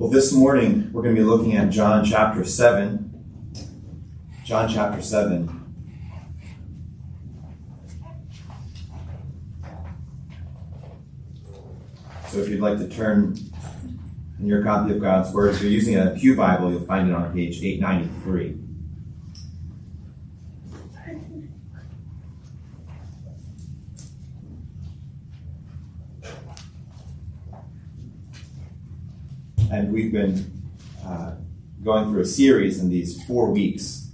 Well, this morning we're going to be looking at John chapter 7. John chapter 7. So if you'd like to turn in your copy of God's Word, if you're using a Pew Bible, you'll find it on page 893. And we've been uh, going through a series in these four weeks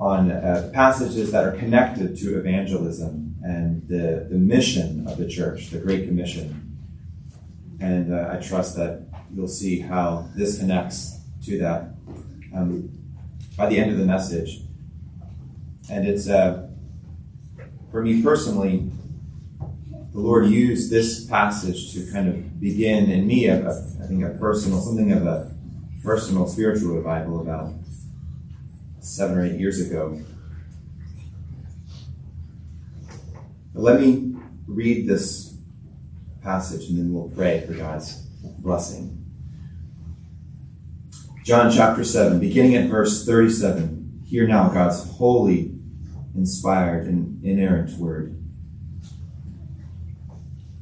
on uh, passages that are connected to evangelism and the, the mission of the church, the Great Commission. And uh, I trust that you'll see how this connects to that um, by the end of the message. And it's, uh, for me personally, the Lord used this passage to kind of begin in me, a, a, I think, a personal, something of a personal spiritual revival about seven or eight years ago. But let me read this passage and then we'll pray for God's blessing. John chapter 7, beginning at verse 37. Hear now God's holy, inspired, and inerrant word.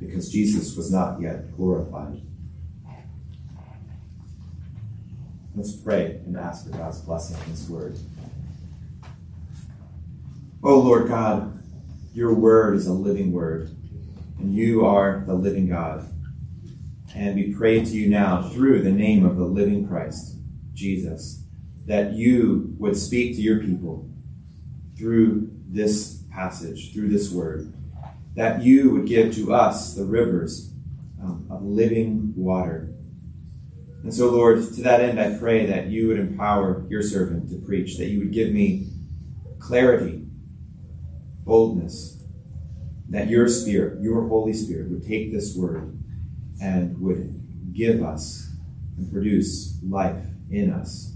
because Jesus was not yet glorified. Let's pray and ask for God's blessing in His word. Oh Lord God, your word is a living word and you are the living God. And we pray to you now through the name of the living Christ, Jesus, that you would speak to your people through this passage, through this word, that you would give to us the rivers um, of living water. And so, Lord, to that end, I pray that you would empower your servant to preach, that you would give me clarity, boldness, that your Spirit, your Holy Spirit, would take this word and would give us and produce life in us.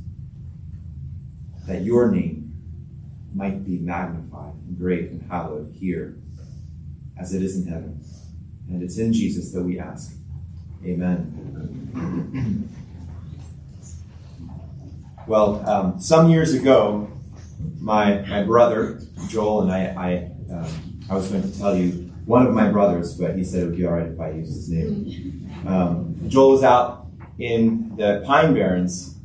That your name might be magnified and great and hallowed here as it is in heaven. And it's in Jesus that we ask. Amen. well, um, some years ago, my, my brother, Joel, and I, I um, I was going to tell you one of my brothers, but he said it would be all right if I used his name. Um, Joel was out in the Pine Barrens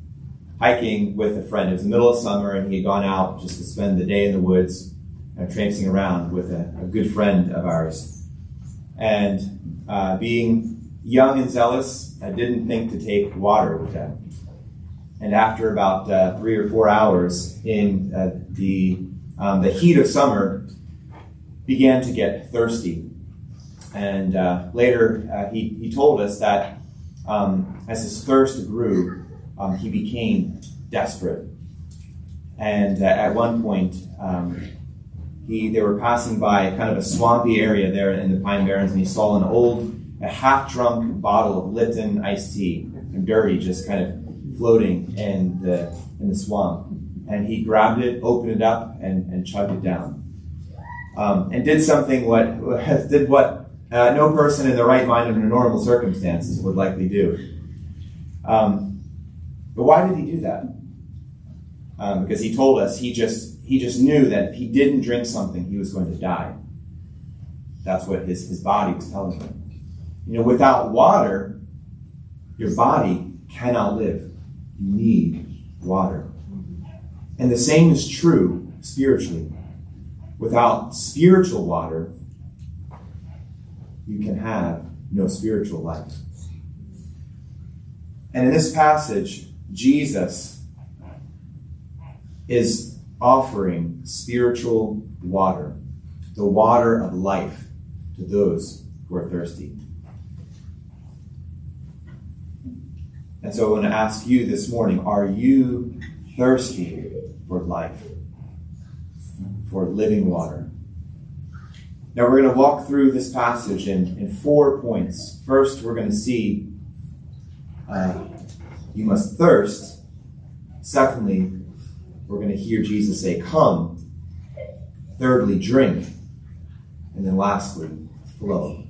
hiking with a friend. It was the middle of summer, and he had gone out just to spend the day in the woods, uh, traipsing around with a, a, good friend of ours. And uh, being young and zealous, I didn't think to take water with them. And after about uh, three or four hours in uh, the um, the heat of summer, began to get thirsty. And uh, later, uh, he, he told us that um, as his thirst grew, um, he became desperate. And at one point, um, he, they were passing by kind of a swampy area there in the Pine Barrens, and he saw an old, a half drunk bottle of Lipton iced tea, and dirty, just kind of floating in the, in the swamp. And he grabbed it, opened it up, and, and chugged it down um, and did something what did what uh, no person in the right mind under normal circumstances would likely do. Um, but why did he do that? Um, because he told us he just he just knew that if he didn't drink something, he was going to die. That's what his, his body was telling him. You know, without water, your body cannot live. You need water. And the same is true spiritually. Without spiritual water, you can have no spiritual life. And in this passage, Jesus is offering spiritual water, the water of life, to those who are thirsty. And so I want to ask you this morning are you thirsty for life, for living water? Now we're going to walk through this passage in, in four points. First, we're going to see uh, you must thirst. Secondly, we're going to hear Jesus say, Come. Thirdly, drink. And then lastly, flow.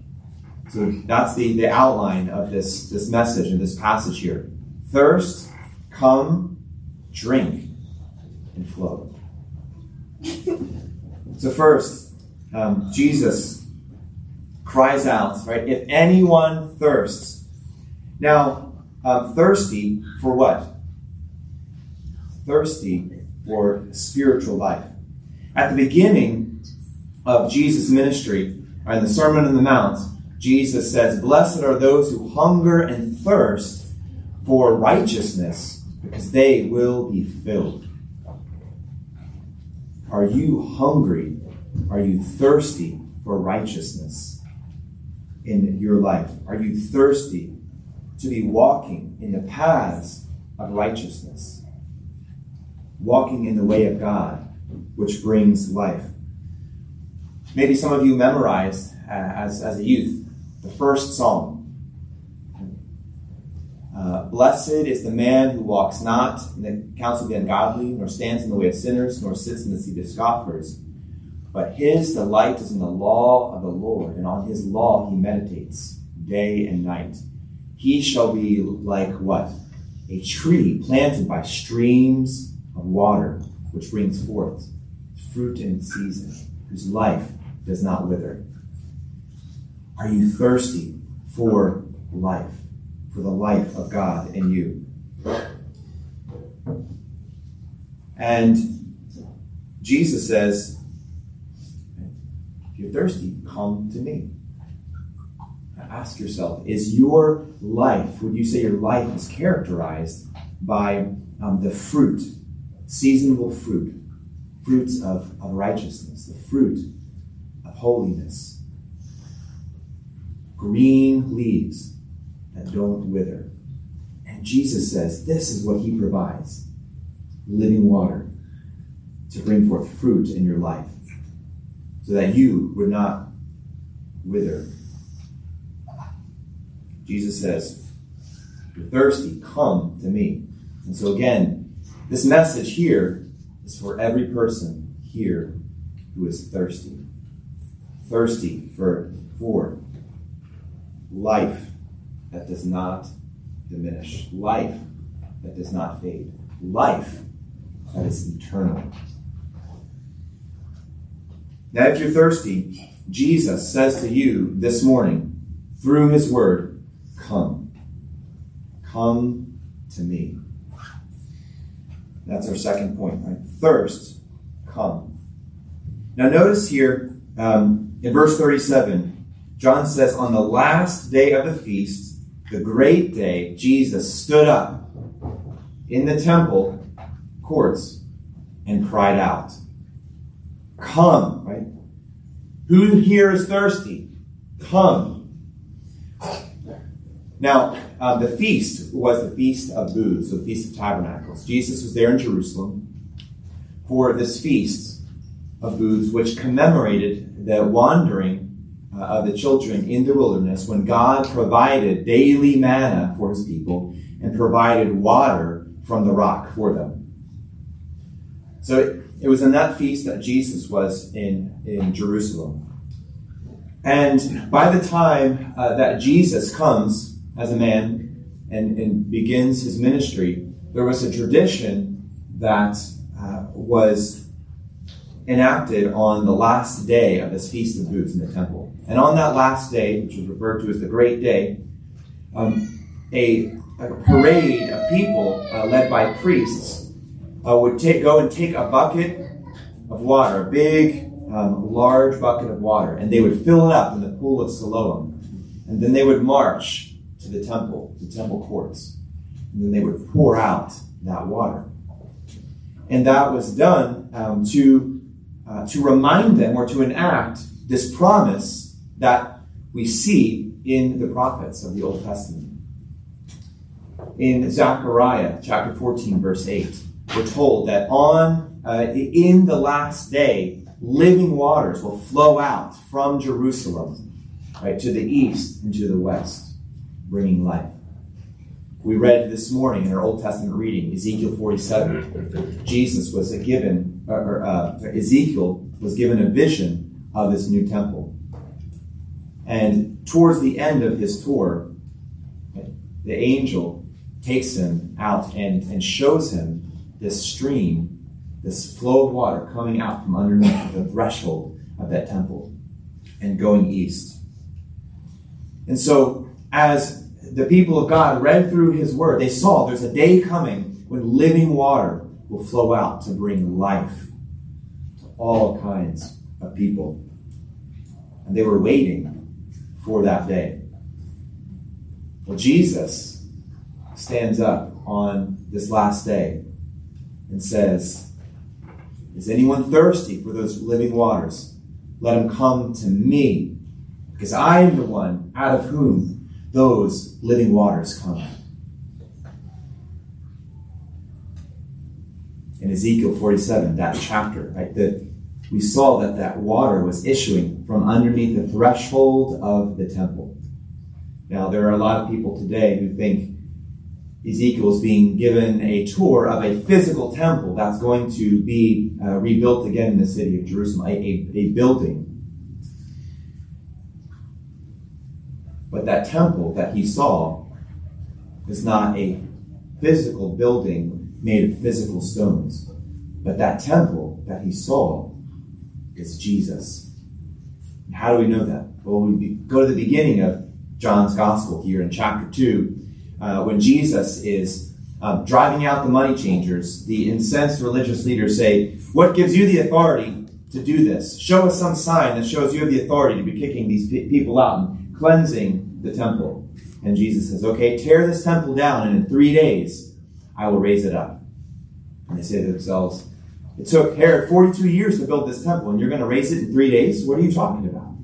So that's the, the outline of this, this message and this passage here. Thirst, come, drink, and flow. So first, um, Jesus cries out, right? If anyone thirsts. Now, um, thirsty for what? Thirsty for spiritual life. At the beginning of Jesus' ministry, in the Sermon on the Mount, Jesus says, Blessed are those who hunger and thirst for righteousness, because they will be filled. Are you hungry? Are you thirsty for righteousness in your life? Are you thirsty to be walking in the paths of righteousness? Walking in the way of God, which brings life. Maybe some of you memorized uh, as, as a youth the first psalm. Uh, Blessed is the man who walks not in the counsel of the ungodly, nor stands in the way of sinners, nor sits in the seat of scoffers. But his delight is in the law of the Lord, and on his law he meditates day and night. He shall be like what? A tree planted by streams water, which brings forth fruit in season, whose life does not wither. Are you thirsty for life, for the life of God in you? And Jesus says, if you're thirsty, come to me. ask yourself, is your life, would you say your life is characterized by um, the fruit, seasonable fruit, fruits of, of righteousness, the fruit of holiness? green leaves that don't wither. And Jesus says this is what he provides living water to bring forth fruit in your life so that you would not wither. Jesus says, You're thirsty, come to me. And so, again, this message here is for every person here who is thirsty. Thirsty for, for life that does not diminish, life that does not fade, life that is eternal. Now, if you're thirsty, Jesus says to you this morning through his word, Come. Come to me. That's our second point. Right? Thirst, come. Now, notice here um, in verse 37 John says, On the last day of the feast, the great day, Jesus stood up in the temple courts and cried out, Come, right? Who here is thirsty? Come. Now, uh, the feast was the Feast of Booths, the Feast of Tabernacles. Jesus was there in Jerusalem for this feast of booths, which commemorated the wandering uh, of the children in the wilderness when God provided daily manna for his people and provided water from the rock for them. So it, it was in that feast that Jesus was in, in Jerusalem. And by the time uh, that Jesus comes as a man and, and begins his ministry, there was a tradition that uh, was enacted on the last day of this Feast of Booths in the temple. And on that last day, which is referred to as the Great Day, um, a, a, parade of people uh, led by priests uh, would take, go and take a bucket of water, a big, um, large bucket of water, and they would fill it up in the pool of Siloam. And then they would march the temple, the temple courts. And then they would pour out that water. And that was done um, to, uh, to remind them or to enact this promise that we see in the prophets of the Old Testament. In Zechariah chapter 14, verse 8, we're told that on uh, in the last day, living waters will flow out from Jerusalem, right, to the east and to the west, bringing life. We read this morning in our Old Testament reading, Ezekiel 47. Jesus was given, or, uh, Ezekiel was given a vision of this new temple. And towards the end of his tour, the angel takes him out and, and shows him this stream, this flow of water coming out from underneath the threshold of that temple and going east. And so, as the people of God read through his word, they saw there's a day coming when living water will flow out to bring life to all kinds of people. And they were waiting for that day. Well, Jesus stands up on this last day and says, Is anyone thirsty for those living waters? Let him come to me, because I am the one out of whom those living waters come. In Ezekiel 47, that chapter, right, that we saw that that water was issuing from underneath the threshold of the temple. Now, there are a lot of people today who think Ezekiel is being given a tour of a physical temple that's going to be uh, rebuilt again in the city of Jerusalem, a, a, a building But that temple that he saw is not a physical building made of physical stones. But that temple that he saw is Jesus. And how do we know that? Well, we go to the beginning of John's Gospel here in chapter 2, uh, when Jesus is uh, driving out the money changers. The incensed religious leaders say, What gives you the authority to do this? Show us some sign that shows you have the authority to be kicking these people out cleansing the temple. And Jesus says, Okay, tear this temple down, and in three days I will raise it up. And they say to themselves, It took Herod 42 years to build this temple, and you're going to raise it in three days? What are you talking about?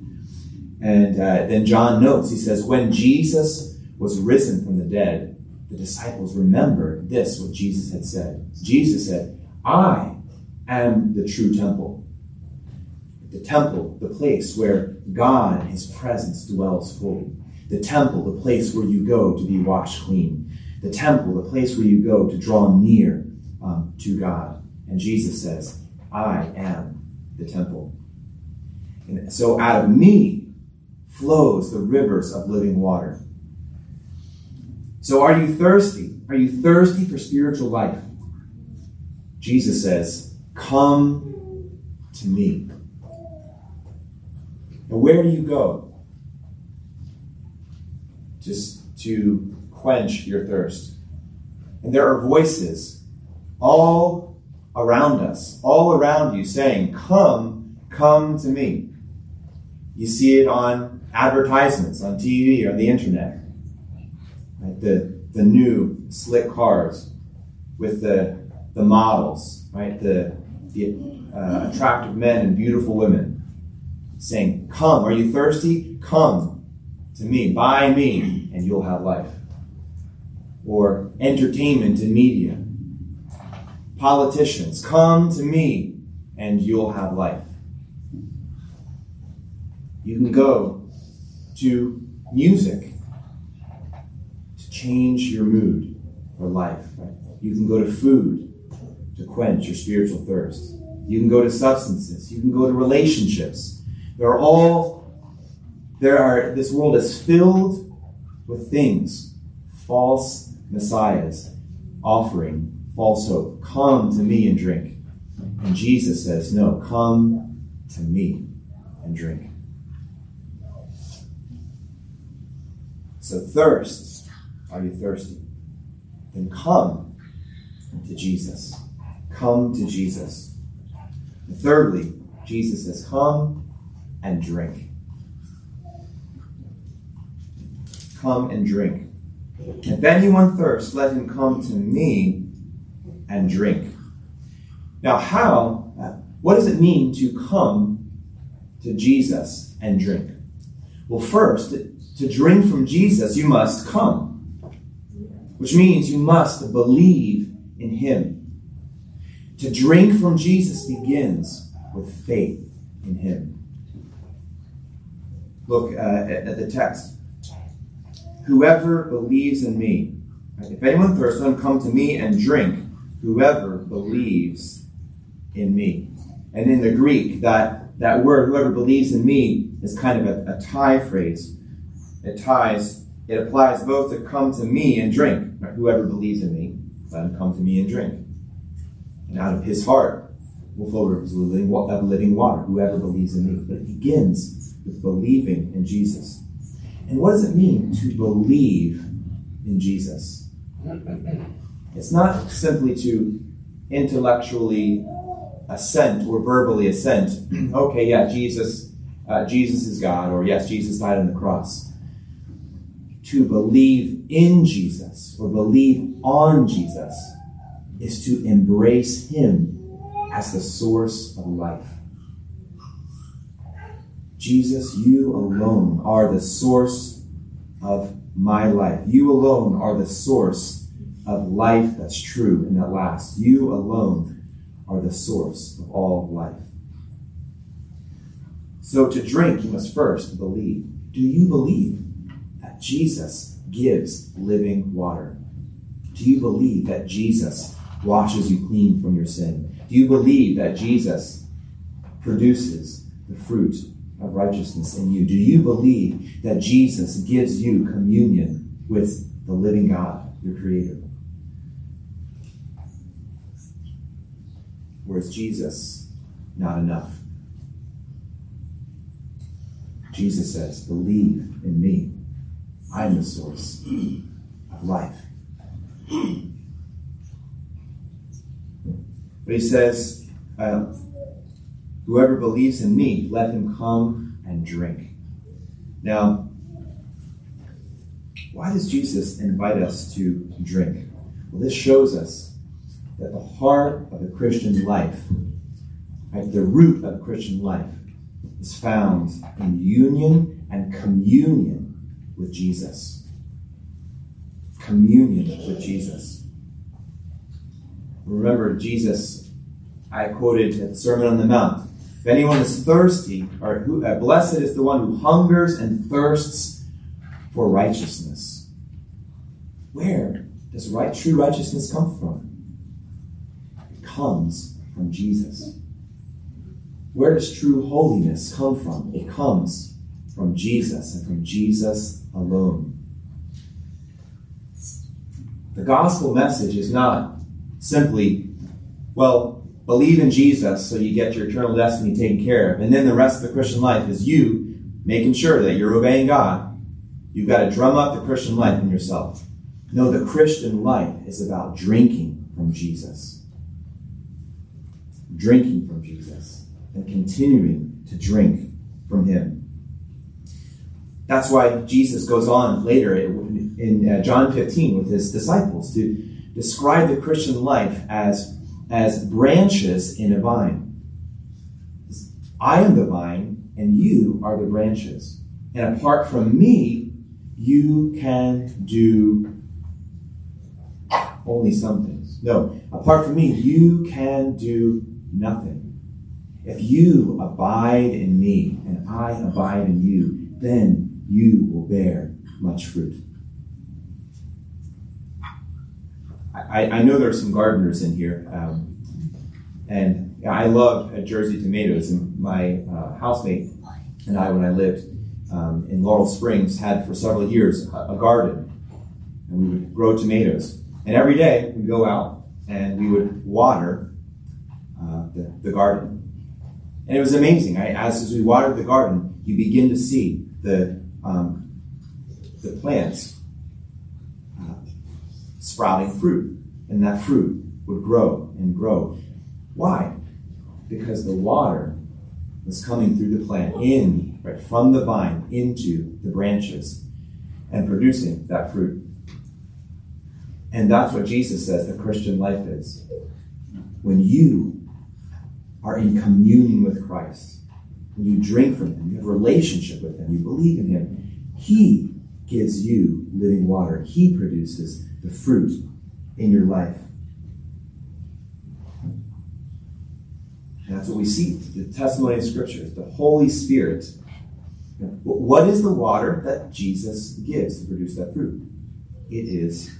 And uh, then John notes, he says, When Jesus was risen from the dead, the disciples remembered this, what Jesus had said. Jesus said, I am the true temple the temple, the place where God His presence dwells fully. The temple, the place where you go to be washed clean. The temple, the place where you go to draw near um, to God. And Jesus says, I am the temple. And so out of me flows the rivers of living water. So are you thirsty? Are you thirsty for spiritual life? Jesus says, Come to me. And where do you go? Just to quench your thirst. And there are voices all around us, all around you, saying, Come, come to me. You see it on advertisements on TV on the internet. Right? The, the new slick cars with the, the models, right? The, the uh, attractive men and beautiful women saying, Come, are you thirsty? Come to me, buy me, and you'll have life. Or entertainment and media. Politicians, come to me, and you'll have life. You can go to music to change your mood or life. You can go to food to quench your spiritual thirst. You can go to substances. You can go to relationships they're all, there are, this world is filled with things, false messiahs offering false hope. Come to me and drink. And Jesus says, No, come to me and drink. So, thirst. Are you thirsty? Then come to Jesus. Come to Jesus. And thirdly, Jesus says, Come and drink. Come and drink. If anyone thirsts, let him come to me and drink. Now, how, what does it mean to come to Jesus and drink? Well, first, to drink from Jesus, you must come. which means you must believe in Him. To drink from Jesus begins with faith in Him. Look uh, at the text. Whoever believes in me, if anyone thirsts, let him come to me and drink. Whoever believes in me. And in the Greek, that, that word, whoever believes in me, is kind of a, a tie phrase. It ties, it applies both to come to me and drink. Whoever believes in me, let him come to me and drink. And out of his heart will flow rivers of living, water, whoever believes in me. But it begins with believing in Jesus. And what does it mean to believe in Jesus? It's not simply to intellectually assent or verbally assent, okay, yeah, Jesus, uh, Jesus is God, or yes, Jesus died on the cross. To believe in Jesus or believe on Jesus is to embrace Him as the source of life. Jesus, you alone are the source of my life. You alone are the source of life that's true and that lasts. You alone are the source of all life. So to drink, you must first believe. Do you believe that Jesus gives living water? Do you believe that Jesus washes you clean from your sin? Do you believe that Jesus produces the fruit of righteousness in you? Do you believe that Jesus gives you communion with the living God, your Creator? Or is Jesus not enough? Jesus says, Believe in me. I'm the source of life. But he says, uh, Whoever believes in me, let him come and drink. Now, why does Jesus invite us to drink? Well, this shows us that the heart of the Christian life, right, the root of the Christian life, is found in union and communion with Jesus. Communion with Jesus. Remember, Jesus, I quoted at the Sermon on the Mount if anyone is thirsty, or who, uh, blessed is the one who hungers and thirsts for righteousness. Where does right, true righteousness come from? It comes from Jesus. Where does true holiness come from? It comes from Jesus and from Jesus alone. The gospel message is not simply, well, believe in Jesus so you get your eternal destiny taken care of. And then the rest of the Christian life is you making sure that you're obeying God. You've got to drum up the Christian life in yourself. No, the Christian life is about drinking from Jesus. Drinking from Jesus and continuing to drink from Him. That's why Jesus goes on later in uh, John 15 with his disciples to describe the Christian life as as branches in a vine. I am the vine, and you are the branches. And apart from me, you can do only some things. No, apart from me, you can do nothing. If you abide in me and I abide in you, then you will bear much fruit. I, I know there are some gardeners in here, um, and I love uh, Jersey tomatoes. And my uh, housemate and I, when I lived um, in Laurel Springs, had for several years a, a, garden, and we would grow tomatoes. And every day we'd go out and we would water uh, the, the garden. And it was amazing. I, as, as we watered the garden, you begin to see the um, the plants sprouting fruit. And that fruit would grow and grow. Why? Because the water was coming through the plant in, right, from the vine into the branches and producing that fruit. And that's what Jesus says the Christian life is. When you are in communion with Christ, when you drink from Him, you have a relationship with Him, you believe in Him, He gives you living water. He produces the fruit in your life. And that's what we see. The testimony of Scripture the Holy Spirit. What is the water that Jesus gives to produce that fruit? It is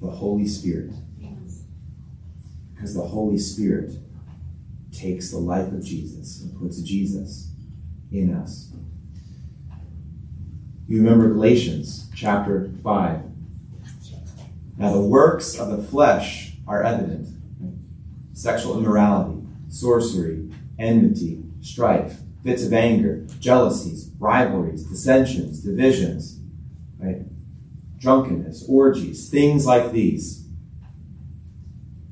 the Holy Spirit. Because the Holy Spirit takes the life of Jesus and puts Jesus in us. You remember Galatians chapter 5. Now, the works of the flesh are evident sexual immorality, sorcery, enmity, strife, fits of anger, jealousies, rivalries, dissensions, divisions, right? drunkenness, orgies, things like these.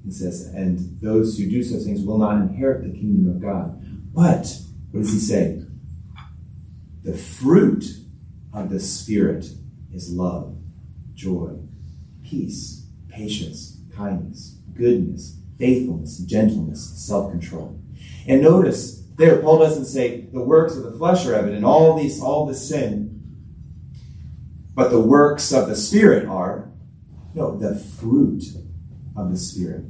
He says, and those who do such things will not inherit the kingdom of God. But, what does he say? The fruit of the Spirit is love, joy, peace, patience, kindness, goodness, faithfulness, gentleness, self control. And notice there, Paul doesn't say the works of the flesh are evident, all these, all the sin, but the works of the Spirit are no, the fruit of the Spirit,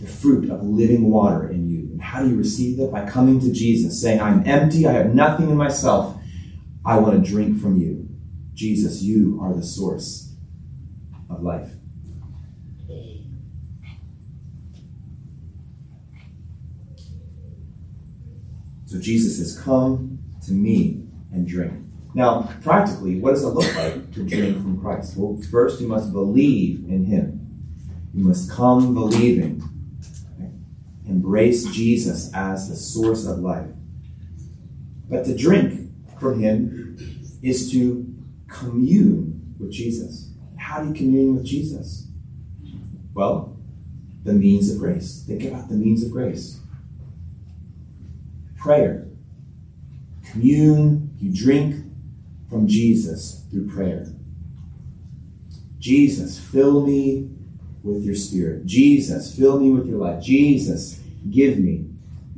the fruit of living water in you. And how do you receive that? By coming to Jesus, saying, I'm empty, I have nothing in myself, I want to drink from you. Jesus, you are the source of life. So Jesus says, Come to me and drink. Now, practically, what does it look like to drink from Christ? Well, first you must believe in him. You must come believing. Embrace Jesus as the source of life. But to drink from him is to commune with Jesus. How do you commune with Jesus? Well, the means of grace. Think about the means of grace. Prayer. Commune, you drink from Jesus through prayer. Jesus, fill me with your spirit. Jesus, fill me with your life. Jesus, give me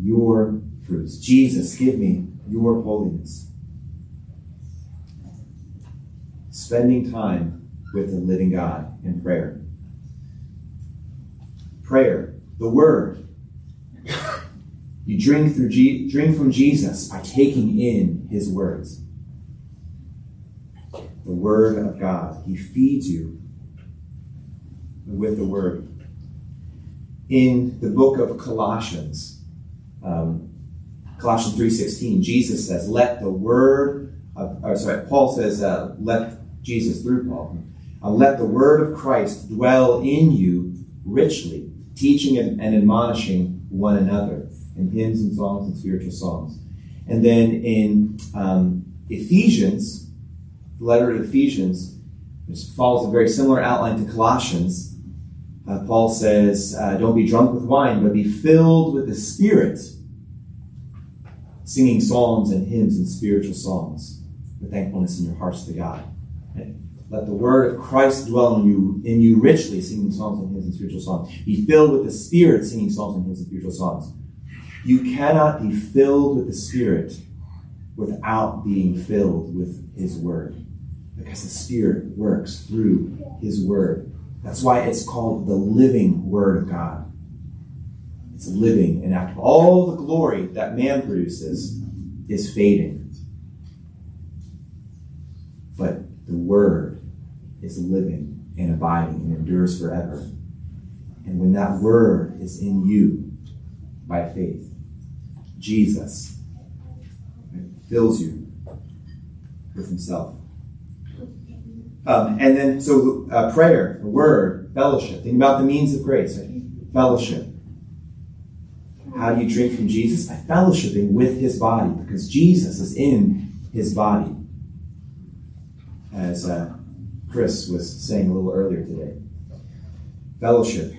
your fruits. Jesus, give me your holiness. Spending time with the living God in prayer. Prayer, the Word. You drink through drink from Jesus by taking in His words the Word of God. He feeds you with the Word. In the book of Colossians, um, Colossians 3.16, Jesus says, let the Word of, or sorry, Paul says, uh, let Jesus through Paul, uh, let the Word of Christ dwell in you richly, teaching and, and admonishing one another in hymns and songs and spiritual songs. And then in um, Ephesians, the letter to Ephesians, which follows a very similar outline to Colossians, uh, Paul says, uh, Don't be drunk with wine, but be filled with the Spirit, singing psalms and hymns and spiritual songs with thankfulness in your hearts to God. Let the word of Christ dwell in you, in you richly, singing psalms and hymns and spiritual songs. Be filled with the Spirit, singing psalms and hymns and spiritual songs. You cannot be filled with the Spirit without being filled with His Word because the Spirit works through His Word. That's why it's called the living Word of God. It's living and active. All the glory that man produces is fading. But the Word is living and abiding and endures forever. And when that Word is in you by faith, Jesus fills you with Himself. Um, and then, so uh, prayer, the word, fellowship. Think about the means of grace. Right? Fellowship. How do you drink from Jesus? By fellowshipping with his body, because Jesus is in his body. As uh, Chris was saying a little earlier today. Fellowship.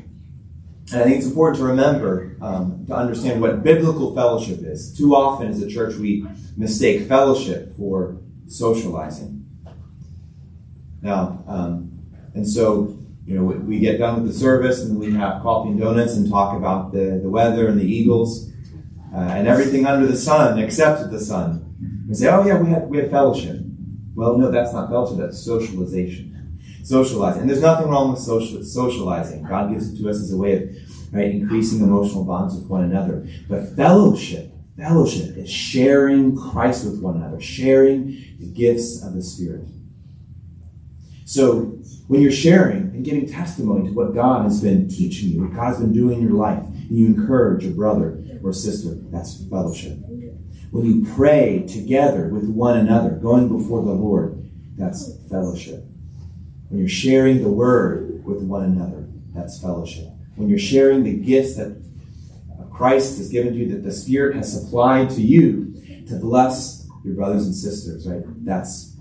And I think it's important to remember, um, to understand what biblical fellowship is. Too often as a church, we mistake fellowship for socializing. Now, um, and so, you know, we get done with the service and we have coffee and donuts and talk about the, the weather and the Eagles uh, and everything under the sun except the sun. We say, oh yeah, we had, we had fellowship. Well, no, that's not fellowship, that's socialization. Socializing. And there's nothing wrong with social, socializing. God gives it to us as a way of right, increasing emotional bonds with one another. But fellowship, fellowship is sharing Christ with one another, sharing the gifts of the Spirit. So when you're sharing and giving testimony to what God has been teaching you, what God has been doing in your life, and you encourage a brother or sister, that's fellowship. When you pray together with one another, going before the Lord, that's fellowship. When you're sharing the word with one another, that's fellowship. When you're sharing the gifts that Christ has given you, that the Spirit has supplied to you to bless your brothers and sisters, right? That's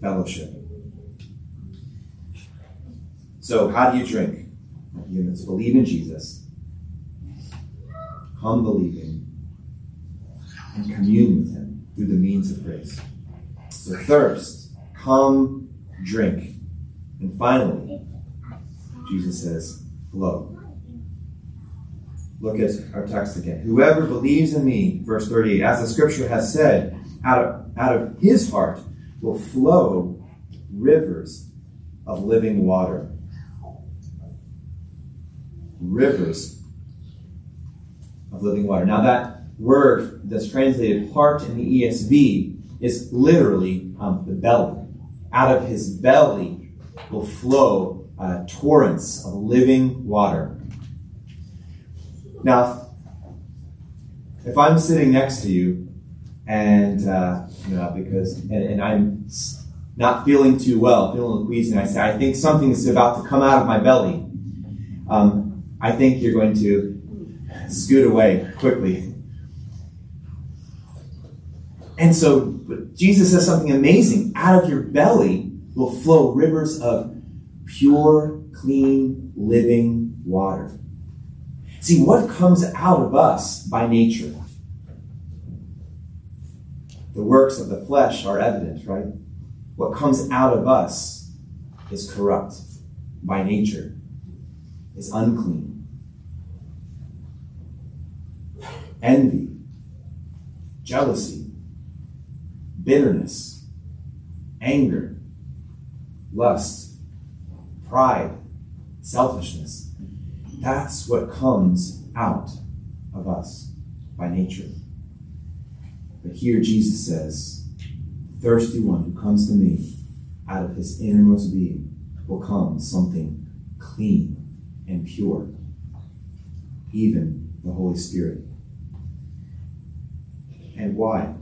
fellowship. So, how do you drink? You must believe in Jesus, come believing, and commune with Him through the means of grace. So, thirst, come drink. And finally, Jesus says, flow. Look at our text again. Whoever believes in me, verse 38, as the scripture has said, out of, out of his heart will flow rivers of living water rivers of living water. Now, that word that's translated heart in the ESV is literally um, the belly. Out of his belly will flow uh, torrents of living water. Now, if I'm sitting next to you, and uh, you know, because and, and, I'm not feeling too well, feeling queasy, and I say, I think something is about to come out of my belly. Um, I think you're going to scoot away quickly. And so Jesus says something amazing. Out of your belly will flow rivers of pure, clean, living water. See, what comes out of us by nature? The works of the flesh are evident, right? What comes out of us is corrupt by nature, is unclean. envy, jealousy, bitterness, anger, lust, pride, selfishness. That's what comes out of us by nature. But here Jesus says, thirsty one who comes to me out of his innermost being will come something clean and pure, even the Holy Spirit. And why?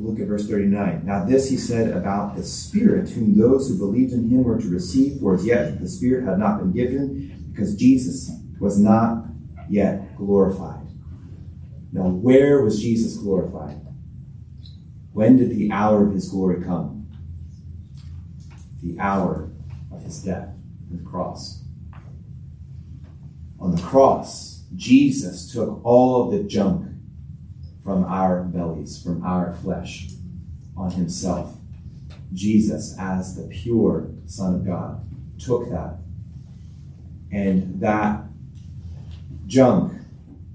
Look at verse 39. Now, this he said about the Spirit, whom those who believed in him were to receive, for as yet the Spirit had not been given, because Jesus was not yet glorified. Now, where was Jesus glorified? When did the hour of his glory come? The hour of his death on the cross. On the cross, Jesus took all of the junk from our bellies, from our flesh, on himself. Jesus, as the pure Son of God, took that. And that junk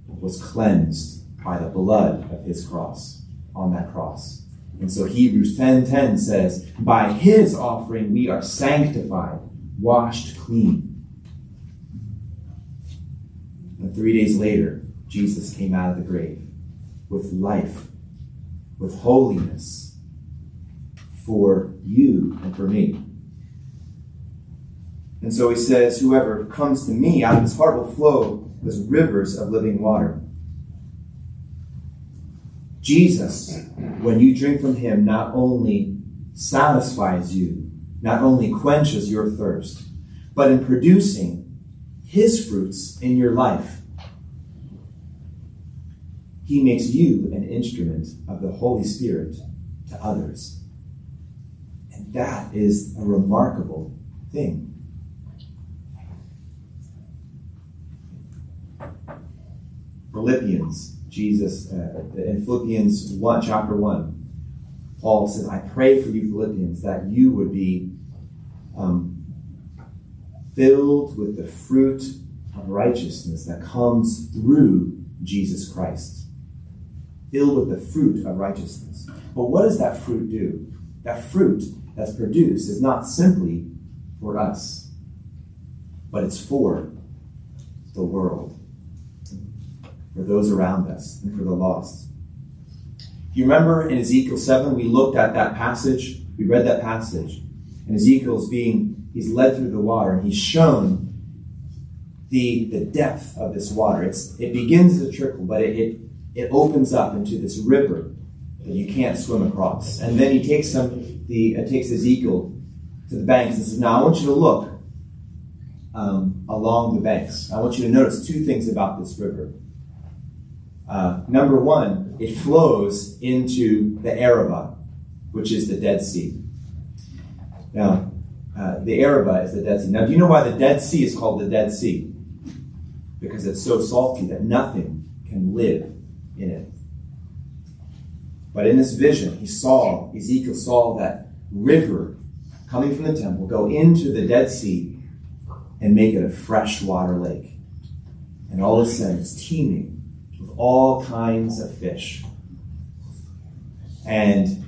was cleansed by the blood of his cross, on that cross. And so Hebrews 10:10 10, says, "By his offering we are sanctified, washed clean." And 3 days later, Jesus came out of the grave with life, with holiness for you and for me. And so he says, Whoever comes to me, out of his heart will flow as rivers of living water. Jesus, when you drink from him, not only satisfies you, not only quenches your thirst, but in producing his fruits in your life, he makes you an instrument of the Holy Spirit to others. And that is a remarkable thing. Philippians, Jesus, uh, in Philippians 1, chapter 1, Paul says, I pray for you, Philippians, that you would be um, filled with the fruit of righteousness that comes through Jesus Christ filled with the fruit of righteousness. But what does that fruit do? That fruit that's produced is not simply for us, but it's for the world, for those around us, and for the lost. You remember in Ezekiel 7, we looked at that passage, we read that passage, and Ezekiel's being, he's led through the water, and he's shown the, the depth of this water. It's, it begins to trickle, but it, it, it opens up into this river that you can't swim across. And then he takes them, the, uh, takes Ezekiel to the banks and says, Now I want you to look um, along the banks. I want you to notice two things about this river. Uh, number one, it flows into the Arabah, which is the Dead Sea. Now, uh, the Arabah is the Dead Sea. Now, do you know why the Dead Sea is called the Dead Sea? Because it's so salty that nothing can live in it. But in this vision, he saw, Ezekiel saw that river coming from the temple go into the Dead Sea and make it a freshwater lake. And all of a sudden, it's teeming with all kinds of fish. And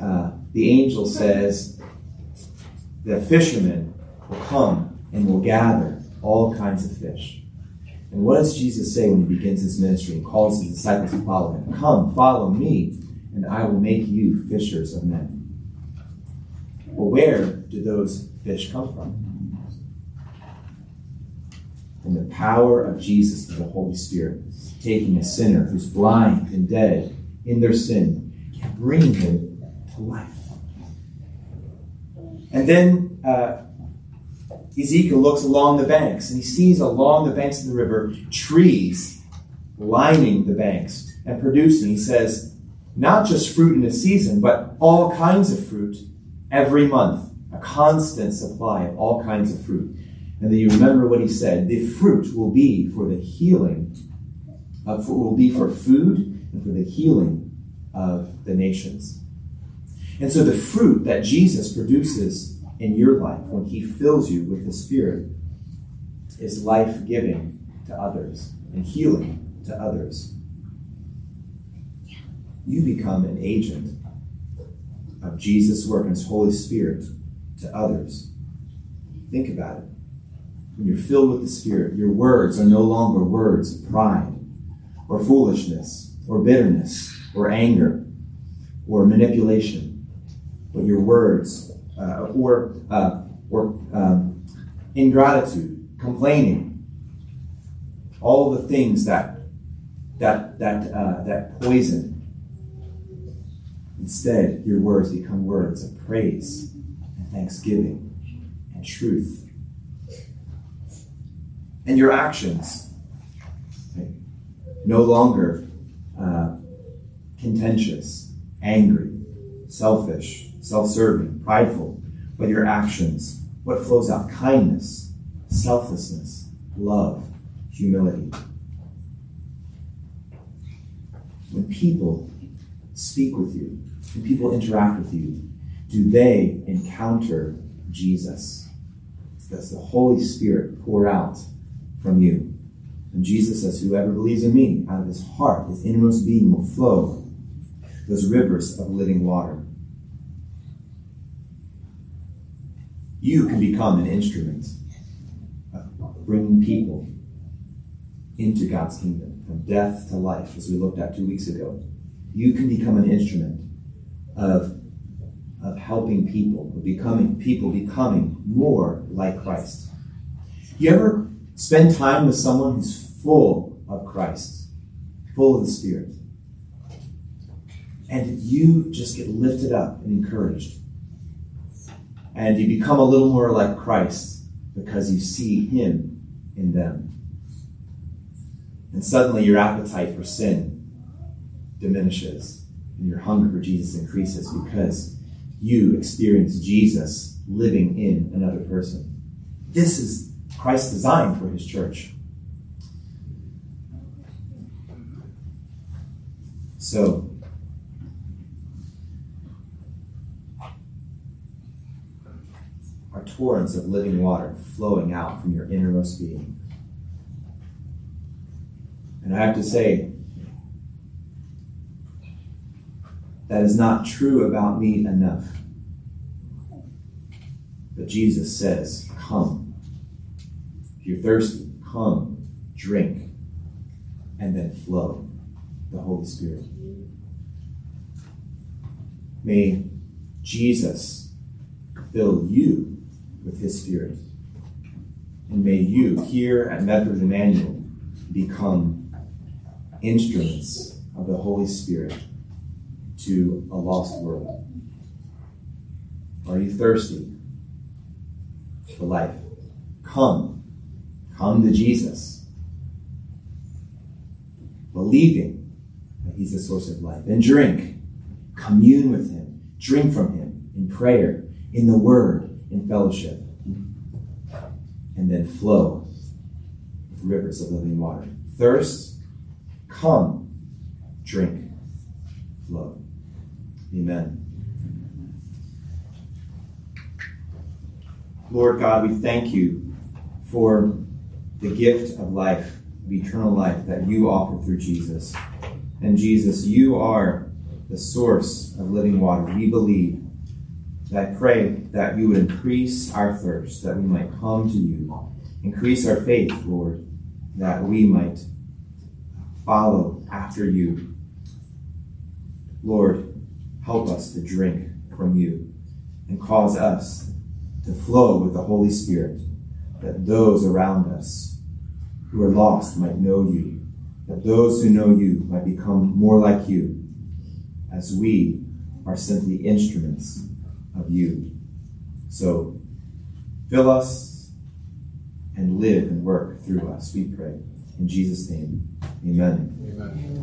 uh, the angel says the fishermen will come and will gather all kinds of fish. And what does Jesus say when he begins his ministry and calls his disciples to follow him? Come, follow me, and I will make you fishers of men. Well, where do those fish come from? From the power of Jesus through the Holy Spirit, taking a sinner who's blind and dead in their sin, and bringing him to life. And then uh, Ezekiel looks along the banks and he sees along the banks of the river trees lining the banks and producing, he says, not just fruit in a season, but all kinds of fruit every month, a constant supply of all kinds of fruit. And then you remember what he said the fruit will be for the healing, of, will be for food and for the healing of the nations. And so the fruit that Jesus produces in your life when He fills you with the Spirit is life giving to others and healing to others. You become an agent of Jesus' work and His Holy Spirit to others. Think about it. When you're filled with the Spirit, your words are no longer words of pride or foolishness or bitterness or anger or manipulation, but your words uh, or uh, or um, ingratitude, complaining, all the things that that that uh, that poison. Instead, your words become words of praise and thanksgiving and truth. And your actions, right, no longer uh, contentious, angry, selfish, self serving, prideful, but your actions, what flows out? Kindness, selflessness, love, humility. When people speak with you, when people interact with you, do they encounter Jesus? Does the Holy Spirit pour out from you? And Jesus says, Whoever believes in me, out of his heart, his innermost being will flow those rivers of living water. You can become an instrument of bringing people into God's kingdom, from death to life, as we looked at two weeks ago. You can become an instrument of, of helping people, of becoming people becoming more like Christ. You ever spend time with someone who's full of Christ, full of the Spirit, and you just get lifted up and encouraged? And you become a little more like Christ because you see Him in them. And suddenly your appetite for sin diminishes and your hunger for Jesus increases because you experience Jesus living in another person. This is Christ's design for His church. So, are torrents of living water flowing out from your innermost being. And I have to say, that is not true about me enough. But Jesus says, Come. If you're thirsty, come, drink, and then flow the Holy Spirit. May Jesus fill you with his Spirit. And may you, here at Medford Immanuel, become instruments of the Holy Spirit to a lost world. Are you thirsty for life? Come. Come to Jesus. Believing that He's the source of life. And drink. Commune with Him. Drink from Him in prayer, in the Word, in fellowship. And then flow with rivers of living water. Thirst. Come. Drink. Flow. Amen. Lord God, we thank you for the gift of life, of eternal life that you offer through Jesus. And Jesus, you are the source of living water. We believe. I pray that you would increase our thirst, that we might come to you. Increase our faith, Lord, that we might follow after you. Lord, help us to drink from you and cause us to flow with the Holy Spirit, that those around us who are lost might know you, that those who know you might become more like you, as we are simply instruments of you. So fill us and live and work through us, we pray. In Jesus' name, amen. Amen.